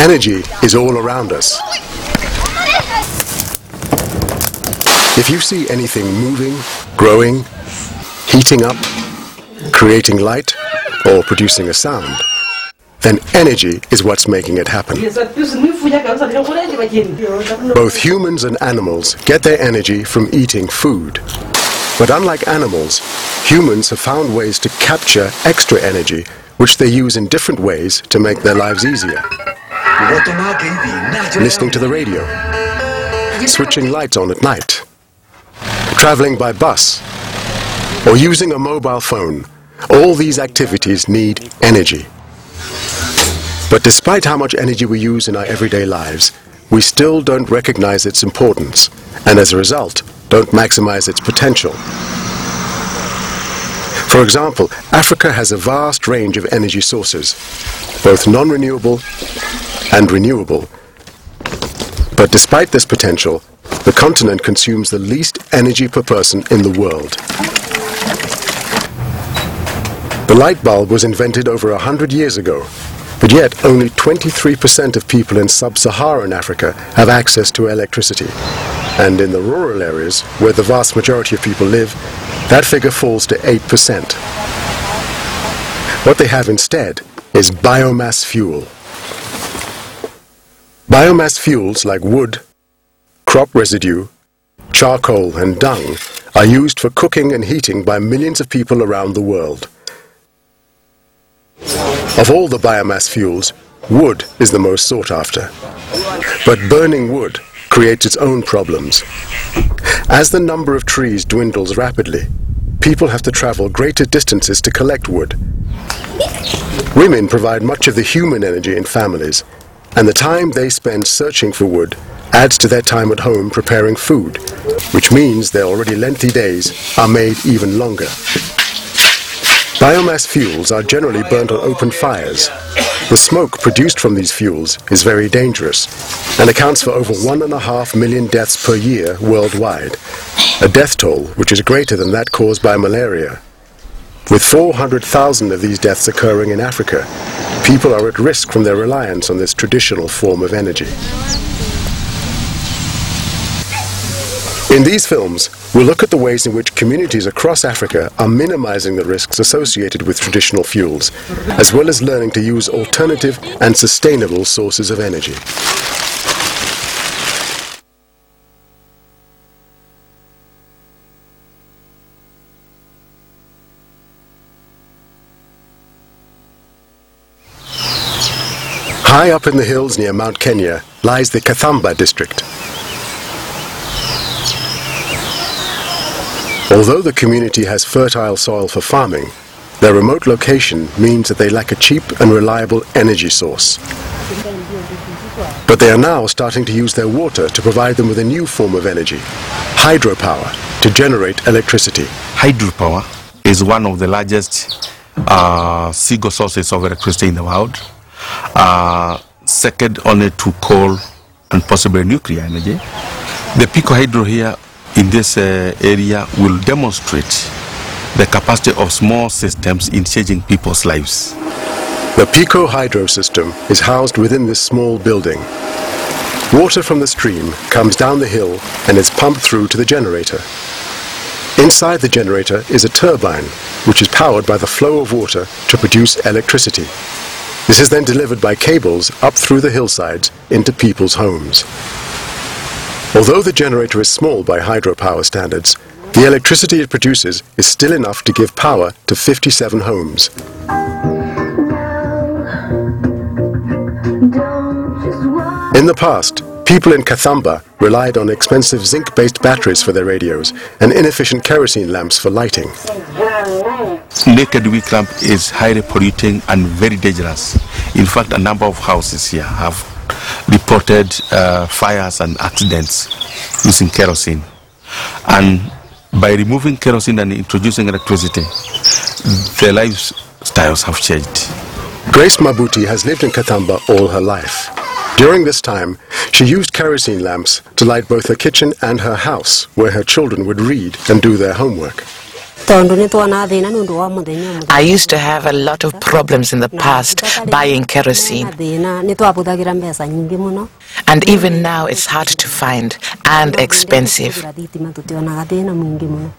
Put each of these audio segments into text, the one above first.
Energy is all around us. If you see anything moving, growing, heating up, creating light, or producing a sound, then energy is what's making it happen. Both humans and animals get their energy from eating food. But unlike animals, humans have found ways to capture extra energy, which they use in different ways to make their lives easier. Listening to the radio, switching lights on at night, traveling by bus, or using a mobile phone. All these activities need energy. But despite how much energy we use in our everyday lives, we still don't recognize its importance, and as a result, don't maximize its potential. For example, Africa has a vast range of energy sources, both non-renewable and renewable. But despite this potential, the continent consumes the least energy per person in the world. The light bulb was invented over a hundred years ago, but yet only 23% of people in sub-Saharan Africa have access to electricity. And in the rural areas, where the vast majority of people live, that figure falls to 8%. What they have instead is biomass fuel. Biomass fuels like wood, crop residue, charcoal and dung are used for cooking and heating by millions of people around the world. Of all the biomass fuels, wood is the most sought after. But burning wood creates its own problems. As the number of trees dwindles rapidly, people have to travel greater distances to collect wood. Women provide much of the human energy in families, and the time they spend searching for wood adds to their time at home preparing food, which means their already lengthy days are made even longer. Biomass fuels are generally burnt on open fires. The smoke produced from these fuels is very dangerous and accounts for over one and a half million deaths per year worldwide, a death toll which is greater than that caused by malaria. With 400,000 of these deaths occurring in Africa, people are at risk from their reliance on this traditional form of energy. In these films, we'll look at the ways in which communities across Africa are minimizing the risks associated with traditional fuels, as well as learning to use alternative and sustainable sources of energy. Up in the hills near Mount Kenya lies the Kathamba district. Although the community has fertile soil for farming, their remote location means that they lack a cheap and reliable energy source. But they are now starting to use their water to provide them with a new form of energy, hydropower, to generate electricity. Hydropower is one of the largest uh, single sources of electricity in the world, uh, second only to coal and possibly nuclear energy. The Pico Hydro here in this uh, area will demonstrate the capacity of small systems in changing people's lives. The Pico Hydro system is housed within this small building. Water from the stream comes down the hill and is pumped through to the generator. Inside the generator is a turbine, which is powered by the flow of water to produce electricity. This is then delivered by cables up through the hillsides into people's homes. Although the generator is small by hydropower standards, the electricity it produces is still enough to give power to 57 homes. In the past, people in Kathamba relied on expensive zinc-based batteries for their radios and inefficient kerosene lamps for lighting. Naked wick lamp is highly polluting and very dangerous. In fact, a number of houses here have reported uh, fires and accidents using kerosene. And by removing kerosene and introducing electricity, their lifestyles have changed. Grace Mabuti has lived in Kathamba all her life. During this time, she used kerosene lamps to light both her kitchen and her house, where her children would read and do their homework. I used to have a lot of problems in the past buying kerosene, thä na nä twabå thagä ra mbeca nyingä må no and even now it's hard to find and expensive. thitima tå tionaga thä na mwingä må no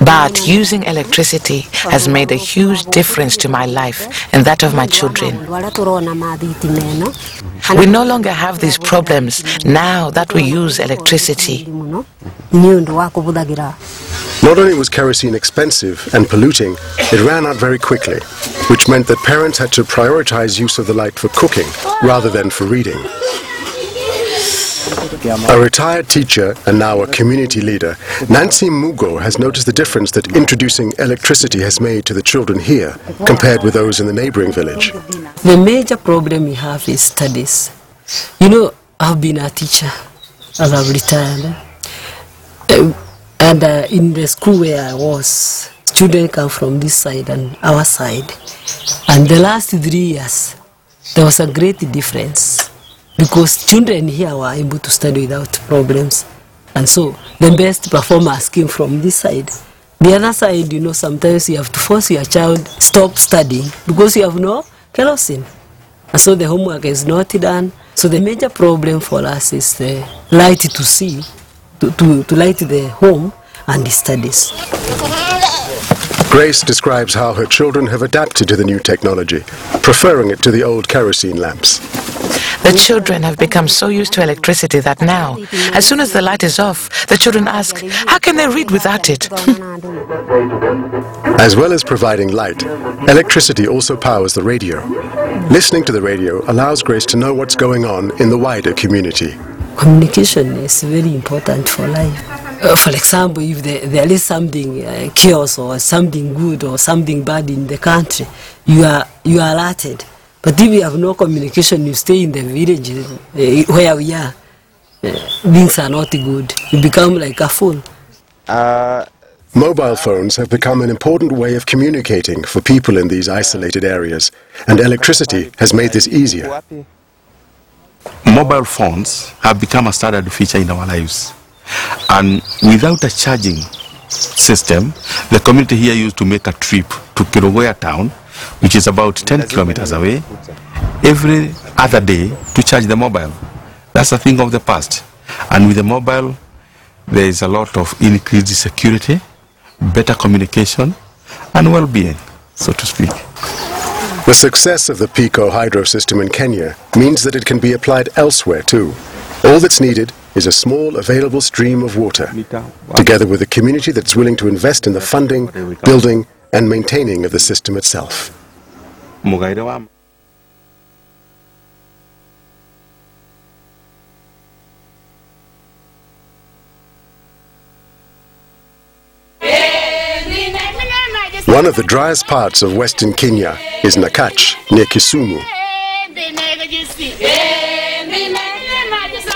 But using electricity has made a huge difference to my life and that of my children. andå arä a tå rona ma thitima ä no We no longer have these problems now that we use electricity. Not only was kerosene expensive and polluting, it ran out very quickly, which meant that parents had to prioritize use of the light for cooking rather than for reading. A retired teacher and now a community leader, Nancy Mugo has noticed the difference that introducing electricity has made to the children here compared with those in the neighboring village. The major problem we have is studies. You know, I've been a teacher and I've retired. Uh, and uh, in the school where I was, students come from this side and our side. And the last three years, there was a great difference because children here were able to study without problems. And so the best performers came from this side. The other side, you know, sometimes you have to force your child stop studying because you have no kerosene. And so the homework is not done. So the major problem for us is the light to see, to, to, to light the home and the studies. Grace describes how her children have adapted to the new technology, preferring it to the old kerosene lamps. The children have become so used to electricity that now, as soon as the light is off, the children ask, how can they read without it? As well as providing light, electricity also powers the radio. Listening to the radio allows Grace to know what's going on in the wider community. Communication is very important for life. Uh, for example, if there, there is something uh, chaos or something good or something bad in the country, you are you are alerted. But if you have no communication, you stay in the village uh, where we are. Uh, things are not good. You become like a fool. Mobile phones have become an important way of communicating for people in these isolated areas, and electricity has made this easier. mobile phones have become a standard feature in our lives. And without a charging system, the community here used to make a trip to Kerugoya town, which is about 10 kilometers away, every other day to charge the mobile. That's a thing of the past. And with the mobile, there is a lot of increased security, better communication, and well-being, so to speak. The success of the PICO hydro system in Kenya means that it can be applied elsewhere too. All that's needed is a small available stream of water, together with a community that's willing to invest in the funding, building, and maintaining of the system itself. One of the driest parts of western Kenya is Nyakach, near Kisumu.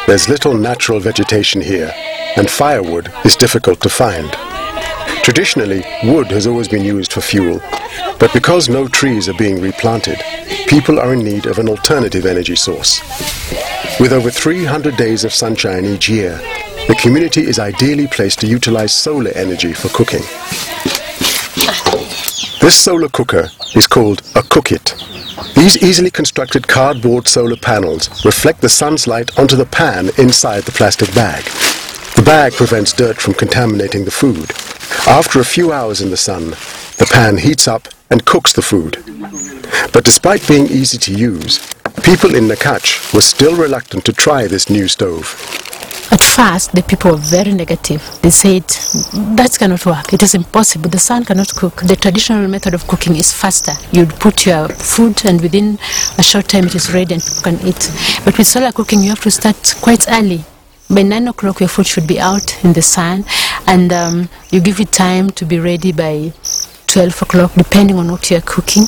There's little natural vegetation here, and firewood is difficult to find. Traditionally, wood has always been used for fuel, but because no trees are being replanted, people are in need of an alternative energy source. With over 300 days of sunshine each year, the community is ideally placed to utilize solar energy for cooking. This solar cooker is called a cookit. These easily constructed cardboard solar panels reflect the sun's light onto the pan inside the plastic bag. The bag prevents dirt from contaminating the food. After a few hours in the sun, the pan heats up and cooks the food. But despite being easy to use, people in Nyakach were still reluctant to try this new stove. First, the people were very negative. They said, that cannot work. It is impossible. The sun cannot cook. The traditional method of cooking is faster. You'd put your food and within a short time it is ready and people can eat. But with solar cooking, you have to start quite early. By 9 o'clock, your food should be out in the sun and um, you give it time to be ready by 12 o'clock, depending on what you're cooking.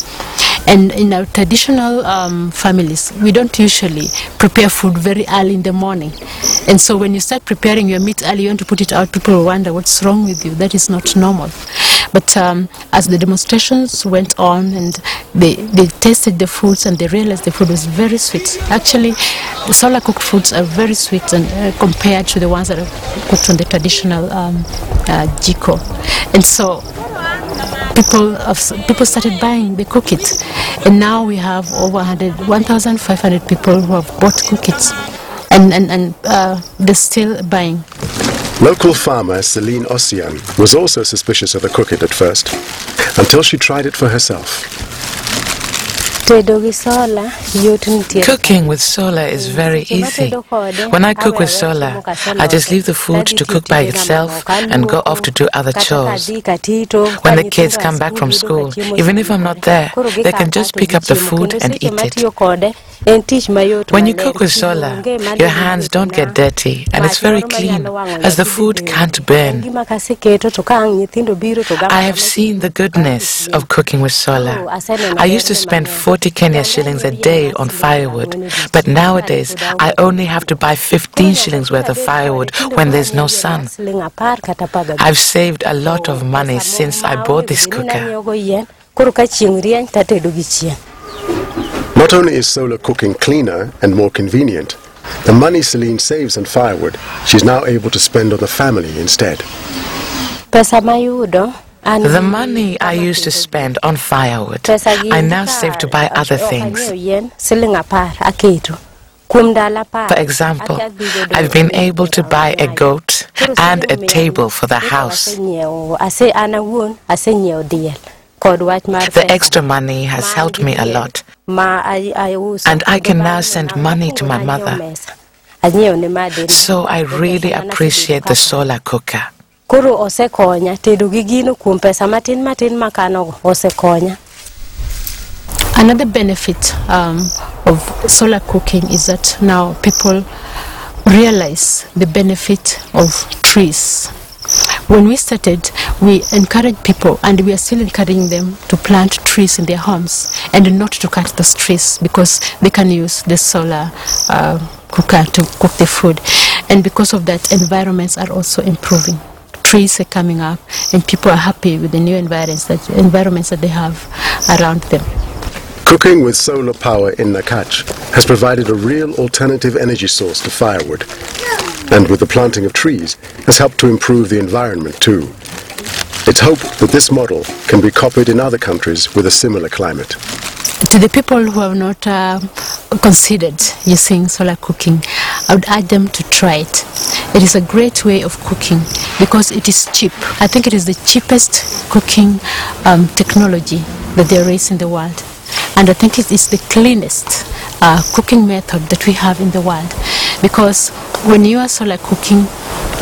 And in our traditional um, families, we don't usually prepare food very early in the morning. And so when you start preparing your meat early, you want to put it out, people will wonder what's wrong with you. That is not normal. But um, as the demonstrations went on and they, they tasted the foods and they realized the food was very sweet. Actually, the solar cooked foods are very sweet and uh, compared to the ones that are cooked on the traditional um, uh, jiko. And so people people started buying they cook it and now we have over 1500 people who have bought cookit and and, and uh, they're still buying Local farmer Celine Ossian was also suspicious of the cookit at first, until she tried it for herself. tedo gi sola yot nitie Cooking with solar is very easy. When I cook with solar, I just leave the food to cook by itself and go off to do other chores. When the kids come back from school, even if I'm not there, they can just pick up the food and eat it. When you cook with solar, your hands don't get dirty and it's very clean as the food can't burn. I have seen the goodness of cooking with solar. I used to spend 40 Kenya shillings a day on firewood, but nowadays I only have to buy 15 shillings worth of firewood when there's no sun. I've saved a lot of money since I bought this cooker. Not only is solar cooking cleaner and more convenient, the money Celine saves on firewood, she's now able to spend on the family instead. The money I used to spend on firewood, I now save to buy other things. anyiew yien siling apar aketo kuom ndalo apar For example, achak dhi godo I've been able to buy a goat and a table for the house. asenyiewo ase an awuon asenyiewo diel kod wach mar The extra money has helped me a lot. ma I- I uso And I can now send money to my mother. mesa. anyiewo ne madhi So I really appreciate the solar cooker. Koro osekonya tedo gi gino kuom pesa matin matin osekonya Another benefit um, of solar cooking is that now people realize the benefit of trees. When we started, we encouraged people, and we are still encouraging them to plant trees in their homes and not to cut those trees because they can use the solar uh, cooker to cook the food. And because of that, environments are also improving. Trees are coming up, and people are happy with the new environments that, environments that they have around them. Cooking with solar power in Nyakach has provided a real alternative energy source to firewood, and with the planting of trees has helped to improve the environment too. It's hoped that this model can be copied in other countries with a similar climate. To the people who have not uh, considered using solar cooking, I would urge them to try it. It is a great way of cooking because it is cheap. I think it is the cheapest cooking um, technology that there is in the world. And I think it is the cleanest uh, cooking method that we have in the world because when you are solar cooking,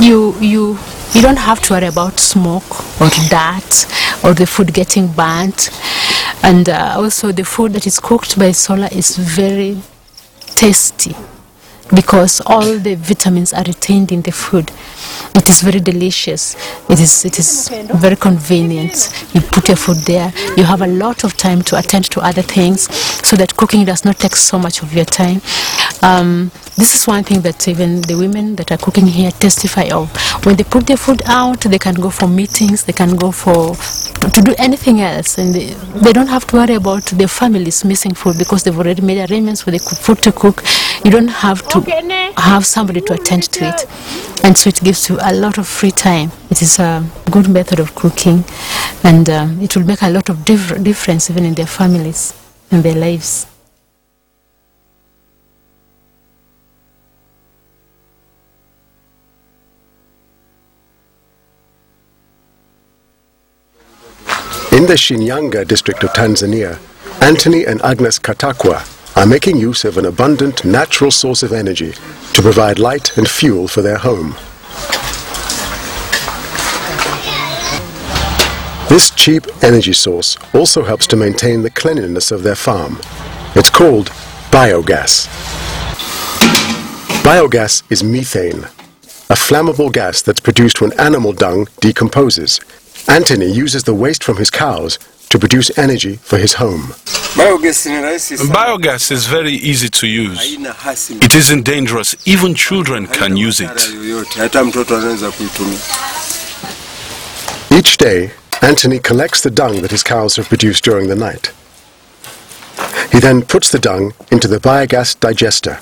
you, you, you don't have to worry about smoke or dirt or the food getting burnt. And uh, also the food that is cooked by solar is very tasty because all the vitamins are retained in the food it is very delicious. It is it is very convenient. You put your food there. You have a lot of time to attend to other things so that cooking does not take so much of your time. Um, this is one thing that even the women that are cooking here testify of. When they put their food out they can go for meetings they can go for to do anything else. And they, they don't have to worry about their families missing food because they've already made arrangements for the food to cook. You don't have to have somebody to attend to it and so it gives you a lot of free time. It is a good method of cooking. And um, it will make a lot of diff- difference even in their families and their lives. In the Shinyanga district of Tanzania, Anthony and Agnes Katakwa are making use of an abundant natural source of energy to provide light and fuel for their home. This cheap energy source also helps to maintain the cleanliness of their farm. It's called biogas. Biogas is methane, a flammable gas that's produced when animal dung decomposes. Anthony uses the waste from his cows to produce energy for his home. Biogas ni rahisi sana. Biogas is very easy to use. It isn't dangerous. Even children can use it. yoyote, hata mtoto anaweza kuitumia. Each day, Anthony collects the dung that his cows have produced during the night. He then puts the dung into the biogas digester.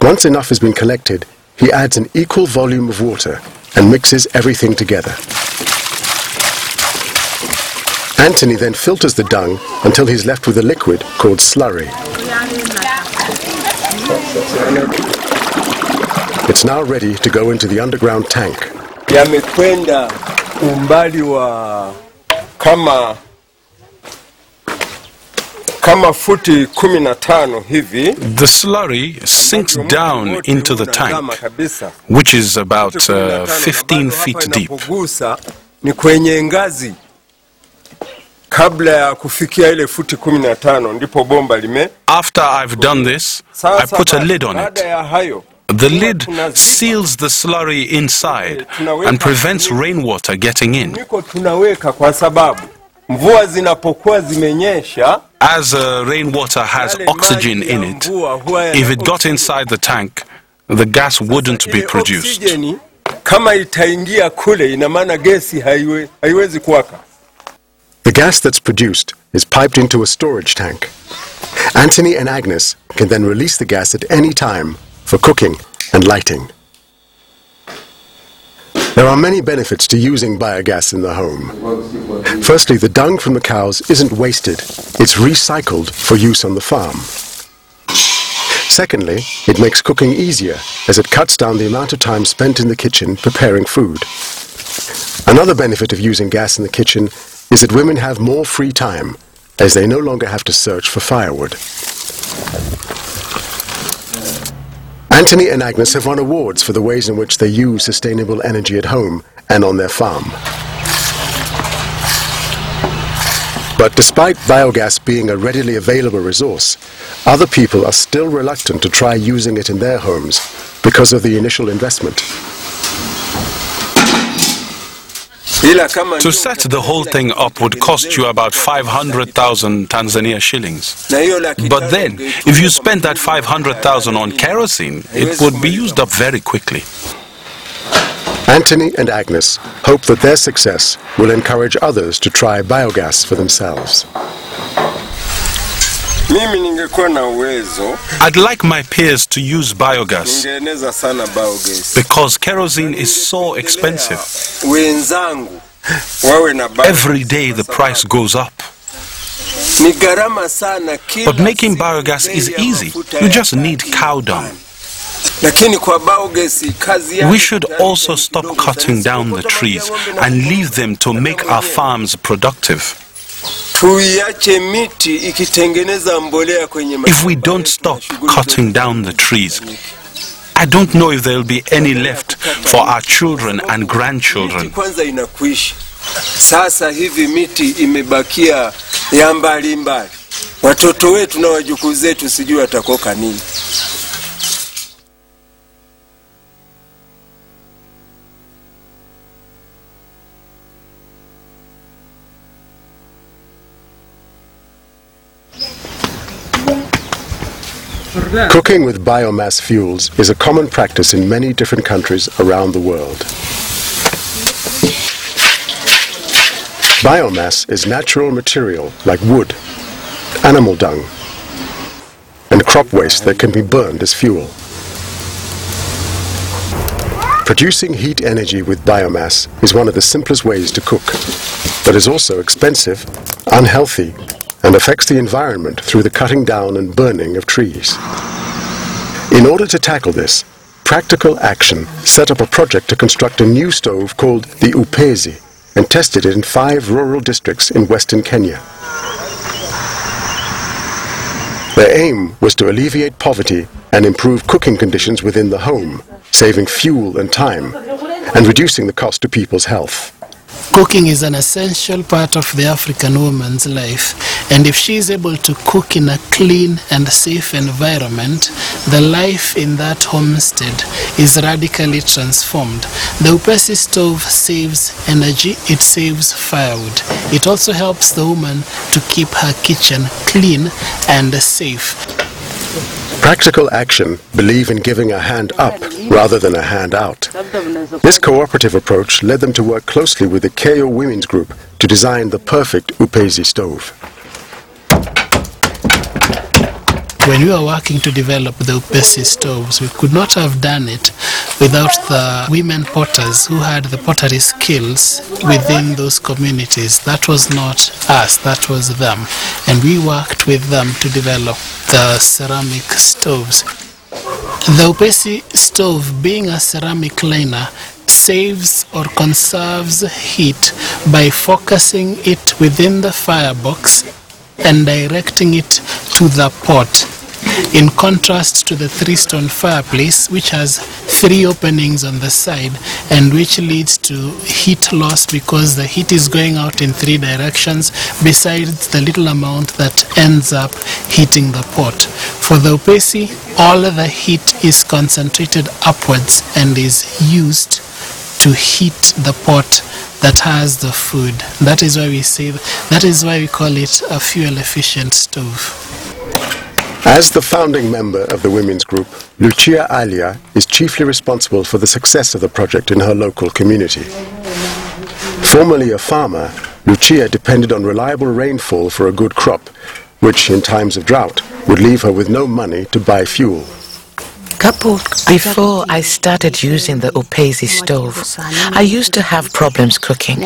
Once enough has been collected, he adds an equal volume of water and mixes everything together. Anthony then filters the dung until he's left with a liquid called slurry. It's now ready to go into the underground tank. Yamekwenda umbali wa kama kama futi kumi na tano hivi. The slurry sinks down into the tank, which is about uh, 15 feet deep. Ni kwenye ngazi kabla ya kufikia ile futi kumi na tano ndipo bomba lime. After I've done this, I put a lid on it. The lid seals the slurry inside and prevents rainwater getting in. Niko tunaweka kwa sababu mvua zinapokuwa zimenyesha As uh, rainwater has oxygen in it, if it got inside the tank, the gas wouldn't be produced. Kama itaingia kule ina maana gesi haiwezi kuwaka. The gas that's produced is piped into a storage tank. Anthony and Agnes can then release the gas at any time for cooking and lighting. There are many benefits to using biogas in the home. Firstly, the dung from the cows isn't wasted, it's recycled for use on the farm. Secondly, it makes cooking easier as it cuts down the amount of time spent in the kitchen preparing food. Another benefit of using gas in the kitchen is that women have more free time as they no longer have to search for firewood. Anthony and Agnes have won awards for the ways in which they use sustainable energy at home and on their farm. But despite biogas being a readily available resource, other people are still reluctant to try using it in their homes because of the initial investment. To set the whole thing up would cost you about 500,000 Tanzania shillings. But then, if you spend that 500,000 on kerosene, it would be used up very quickly. Anthony and Agnes hope that their success will encourage others to try biogas for themselves. I'd like my peers to use biogas because kerosene is so expensive. Every day the price goes up. But making biogas is easy. You just need cow dung. We should also stop cutting down the trees and leave them to make our farms productive. If we don't stop cutting down the trees, I don't know if there'll be any left for our children and grandchildren. Sasa hivi miti imebakia ya mbali mbali, watoto wetu na wajukuu zetu sijui watakoka nini. Cooking with biomass fuels is a common practice in many different countries around the world. Biomass is natural material like wood, animal dung, and crop waste that can be burned as fuel. Producing heat energy with biomass is one of the simplest ways to cook, but is also expensive, unhealthy, and affects the environment through the cutting down and burning of trees. In order to tackle this, Practical Action set up a project to construct a new stove called the Upesi and tested it in five rural districts in western Kenya. Their aim was to alleviate poverty and improve cooking conditions within the home, saving fuel and time, and reducing the cost to people's health. Cooking is an essential part of the African woman's life, and if she is able to cook in a clean and safe environment, the life in that homestead is radically transformed. The Upesi stove saves energy, it saves firewood. It also helps the woman to keep her kitchen clean and safe. Practical Action believe in giving a hand up rather than a hand out. This cooperative approach led them to work closely with the KO Women's Group to design the perfect Upesi stove. When we were working to develop the Upesi stoves, we could not have done it without the women potters who had the pottery skills within those communities. That was not us, that was them. And we worked with them to develop the ceramic stoves. The Upesi stove, being a ceramic liner, saves or conserves heat by focusing it within the firebox and directing it to the pot in contrast to the three stone fireplace which has three openings on the side and which leads to heat loss because the heat is going out in three directions besides the little amount that ends up heating the pot. For the Upesi, all of the heat is concentrated upwards and is used to heat the pot that has the food. That is why we say that is why we call it a fuel efficient stove. As the founding member of the women's group, Lucia Alia is chiefly responsible for the success of the project in her local community. Formerly a farmer, Lucia depended on reliable rainfall for a good crop, which in times of drought would leave her with no money to buy fuel. Before I started using the Upesi stove, I used to have problems cooking.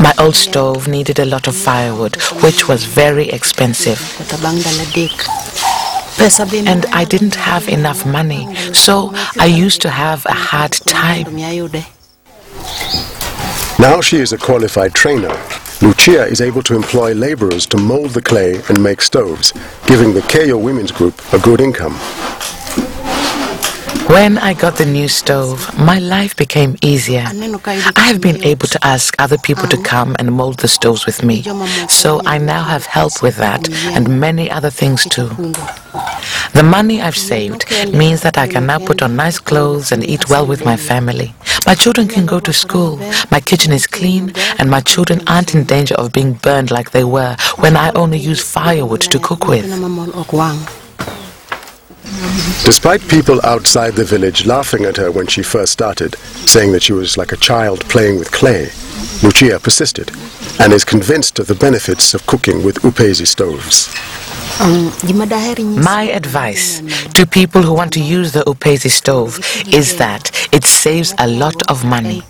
My old stove needed a lot of firewood, which was very expensive. And I didn't have enough money, so I used to have a hard time. Now she is a qualified trainer. Lucia is able to employ laborers to mold the clay and make stoves, giving the KO Women's Group a good income. When I got the new stove, my life became easier. I have been able to ask other people to come and mold the stoves with me. So I now have help with that and many other things too. The money I've saved means that I can now put on nice clothes and eat well with my family. My children can go to school, my kitchen is clean, and my children aren't in danger of being burned like they were when I only use firewood to cook with. Despite people outside the village laughing at her when she first started, saying that she was like a child playing with clay, Lucia persisted and is convinced of the benefits of cooking with Upesi stoves. My advice to people who want to use the Upesi stove is that it saves a lot of money.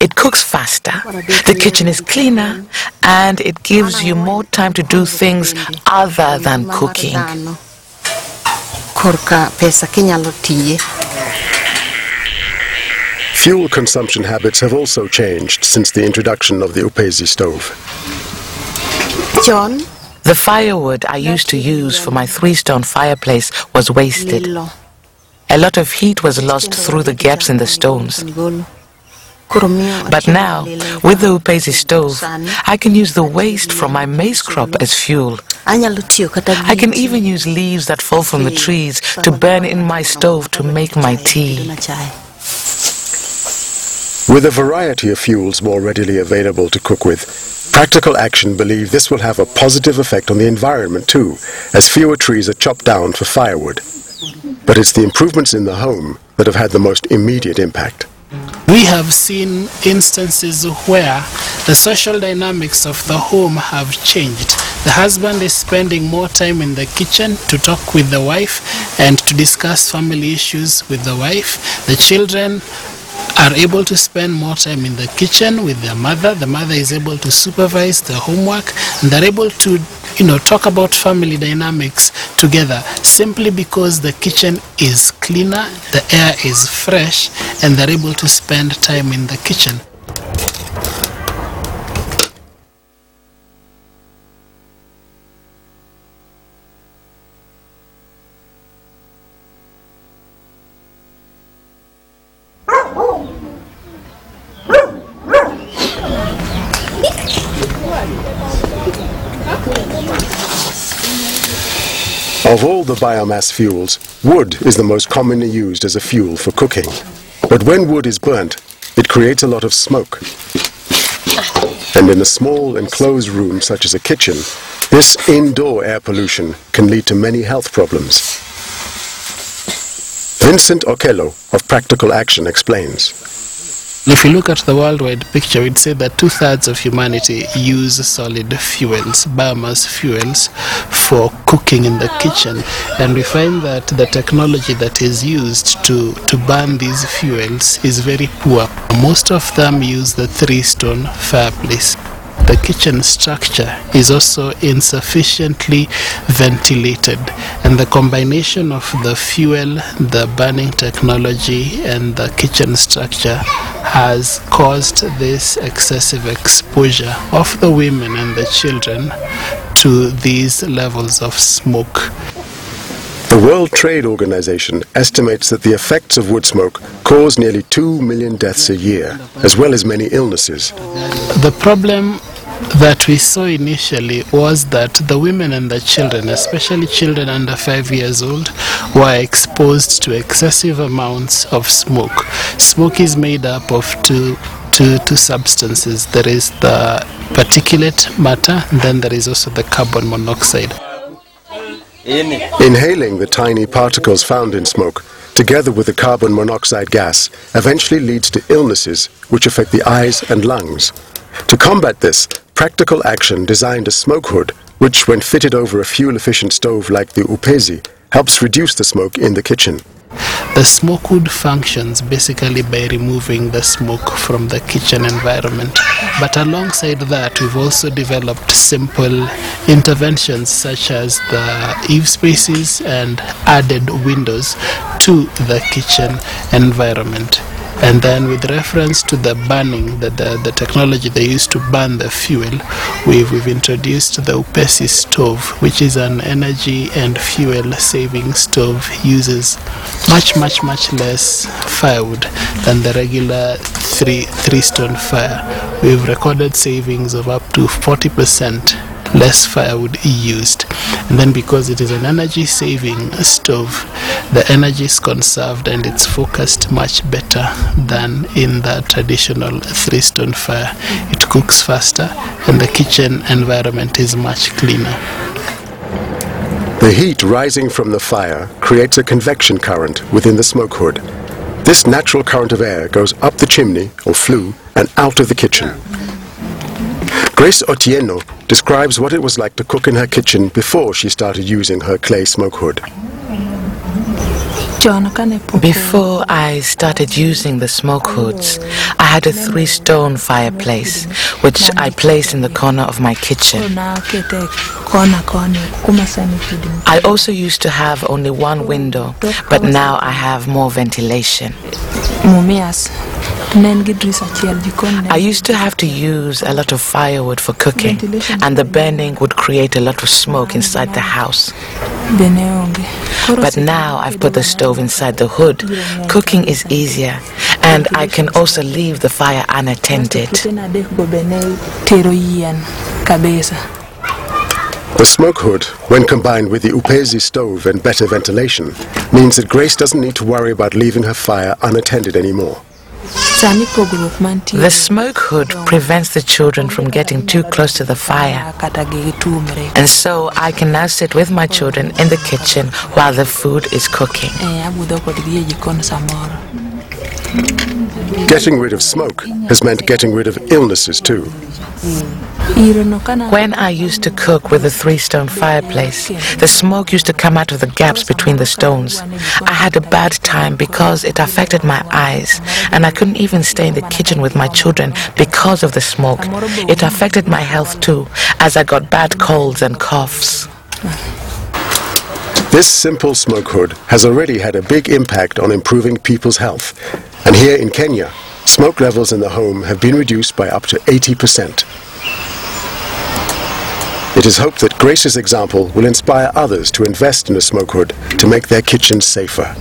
It cooks faster, the kitchen is cleaner, and it gives you more time to do things other than cooking. Fuel consumption habits have also changed since the introduction of the Upesi stove. John? The firewood I used to use for my three-stone fireplace was wasted. A lot of heat was lost through the gaps in the stones. But now, with the Upesi stove, I can use the waste from my maize crop as fuel. I can even use leaves that fall from the trees to burn in my stove to make my tea. With a variety of fuels more readily available to cook with, Practical Action believe this will have a positive effect on the environment too, as fewer trees are chopped down for firewood. But it's the improvements in the home that have had the most immediate impact. We have seen instances where the social dynamics of the home have changed. The husband is spending more time in the kitchen to talk with the wife and to discuss family issues with the wife. The children are able to spend more time in the kitchen with their mother. The mother is able to supervise the homework and they're able to, you know, talk about family dynamics together simply because the kitchen is cleaner, the air is fresh, and they're able to spend time in the kitchen. Biomass fuels, wood is the most commonly used as a fuel for cooking. But when wood is burnt, it creates a lot of smoke. And in a small enclosed room such as a kitchen, This indoor air pollution can lead to many health problems. Vincent Okello of Practical Action explains. If you look at the worldwide picture, we'd say that two thirds of humanity use solid fuels, biomass fuels, for cooking in the kitchen. And we find that the technology that is used to, to burn these fuels is very poor. Most of them use the three stone fireplace the kitchen structure is also insufficiently ventilated and the combination of the fuel the burning technology and the kitchen structure has caused this excessive exposure of the women and the children to these levels of smoke the World Trade Organization estimates that the effects of wood smoke cause nearly 2 million deaths a year, as well as many illnesses. The problem that we saw initially was that the women and the children, especially children under five years old, were exposed to excessive amounts of smoke. Smoke is made up of two two, two substances. There is the particulate matter, and then there is also the carbon monoxide. Inhaling the tiny particles found in smoke, together with the carbon monoxide gas, eventually leads to illnesses which affect the eyes and lungs. To combat this, Practical Action designed a smoke hood, which, when fitted over a fuel-efficient stove like the Upesi, helps reduce the smoke in the kitchen. The smoke hood functions basically by removing the smoke from the kitchen environment. But alongside that, we've also developed simple interventions such as the eave spaces and added windows to the kitchen environment. And then with reference to the burning, the, the, the technology they use to burn the fuel, we've, we've introduced the Upesi stove, which is an energy and fuel saving stove, uses much, much, much less firewood than the regular three, three stone fire. We've recorded savings of up to 40% less firewood used. And then because it is an energy saving stove, the energy is conserved and it's focused much better than in the traditional three stone fire. It cooks faster and the kitchen environment is much cleaner. The heat rising from the fire creates a convection current within the smoke hood. This natural current of air goes up the chimney, or flue, and out of the kitchen. Grace Otieno describes what it was like to cook in her kitchen before she started using her clay smoke hood. Before I started using the smoke hoods, I had a three stone fireplace, which I placed in the corner of my kitchen. I also used to have only one window, but now I have more ventilation. I used to have to use a lot of firewood for cooking, and the burning would create a lot of smoke inside the house. But now I've put the stove inside the hood. Cooking is easier, and I can also leave the fire unattended. The smoke hood, when combined with the Upesi stove and better ventilation, means that Grace doesn't need to worry about leaving her fire unattended anymore. The smoke hood prevents the children from getting too close to the fire. And so I can now sit with my children in the kitchen while the food is cooking. Getting rid of smoke has meant getting rid of illnesses too. When I used to cook with a three stone fireplace, the smoke used to come out of the gaps between the stones. I had a bad time because it affected my eyes, and I couldn't even stay in the kitchen with my children because of the smoke. It affected my health too, as I got bad colds and coughs. This simple smoke hood has already had a big impact on improving people's health. And here in Kenya, smoke levels in the home have been reduced by up to 80%. It is hoped that Grace's example will inspire others to invest in a smoke hood to make their kitchens safer.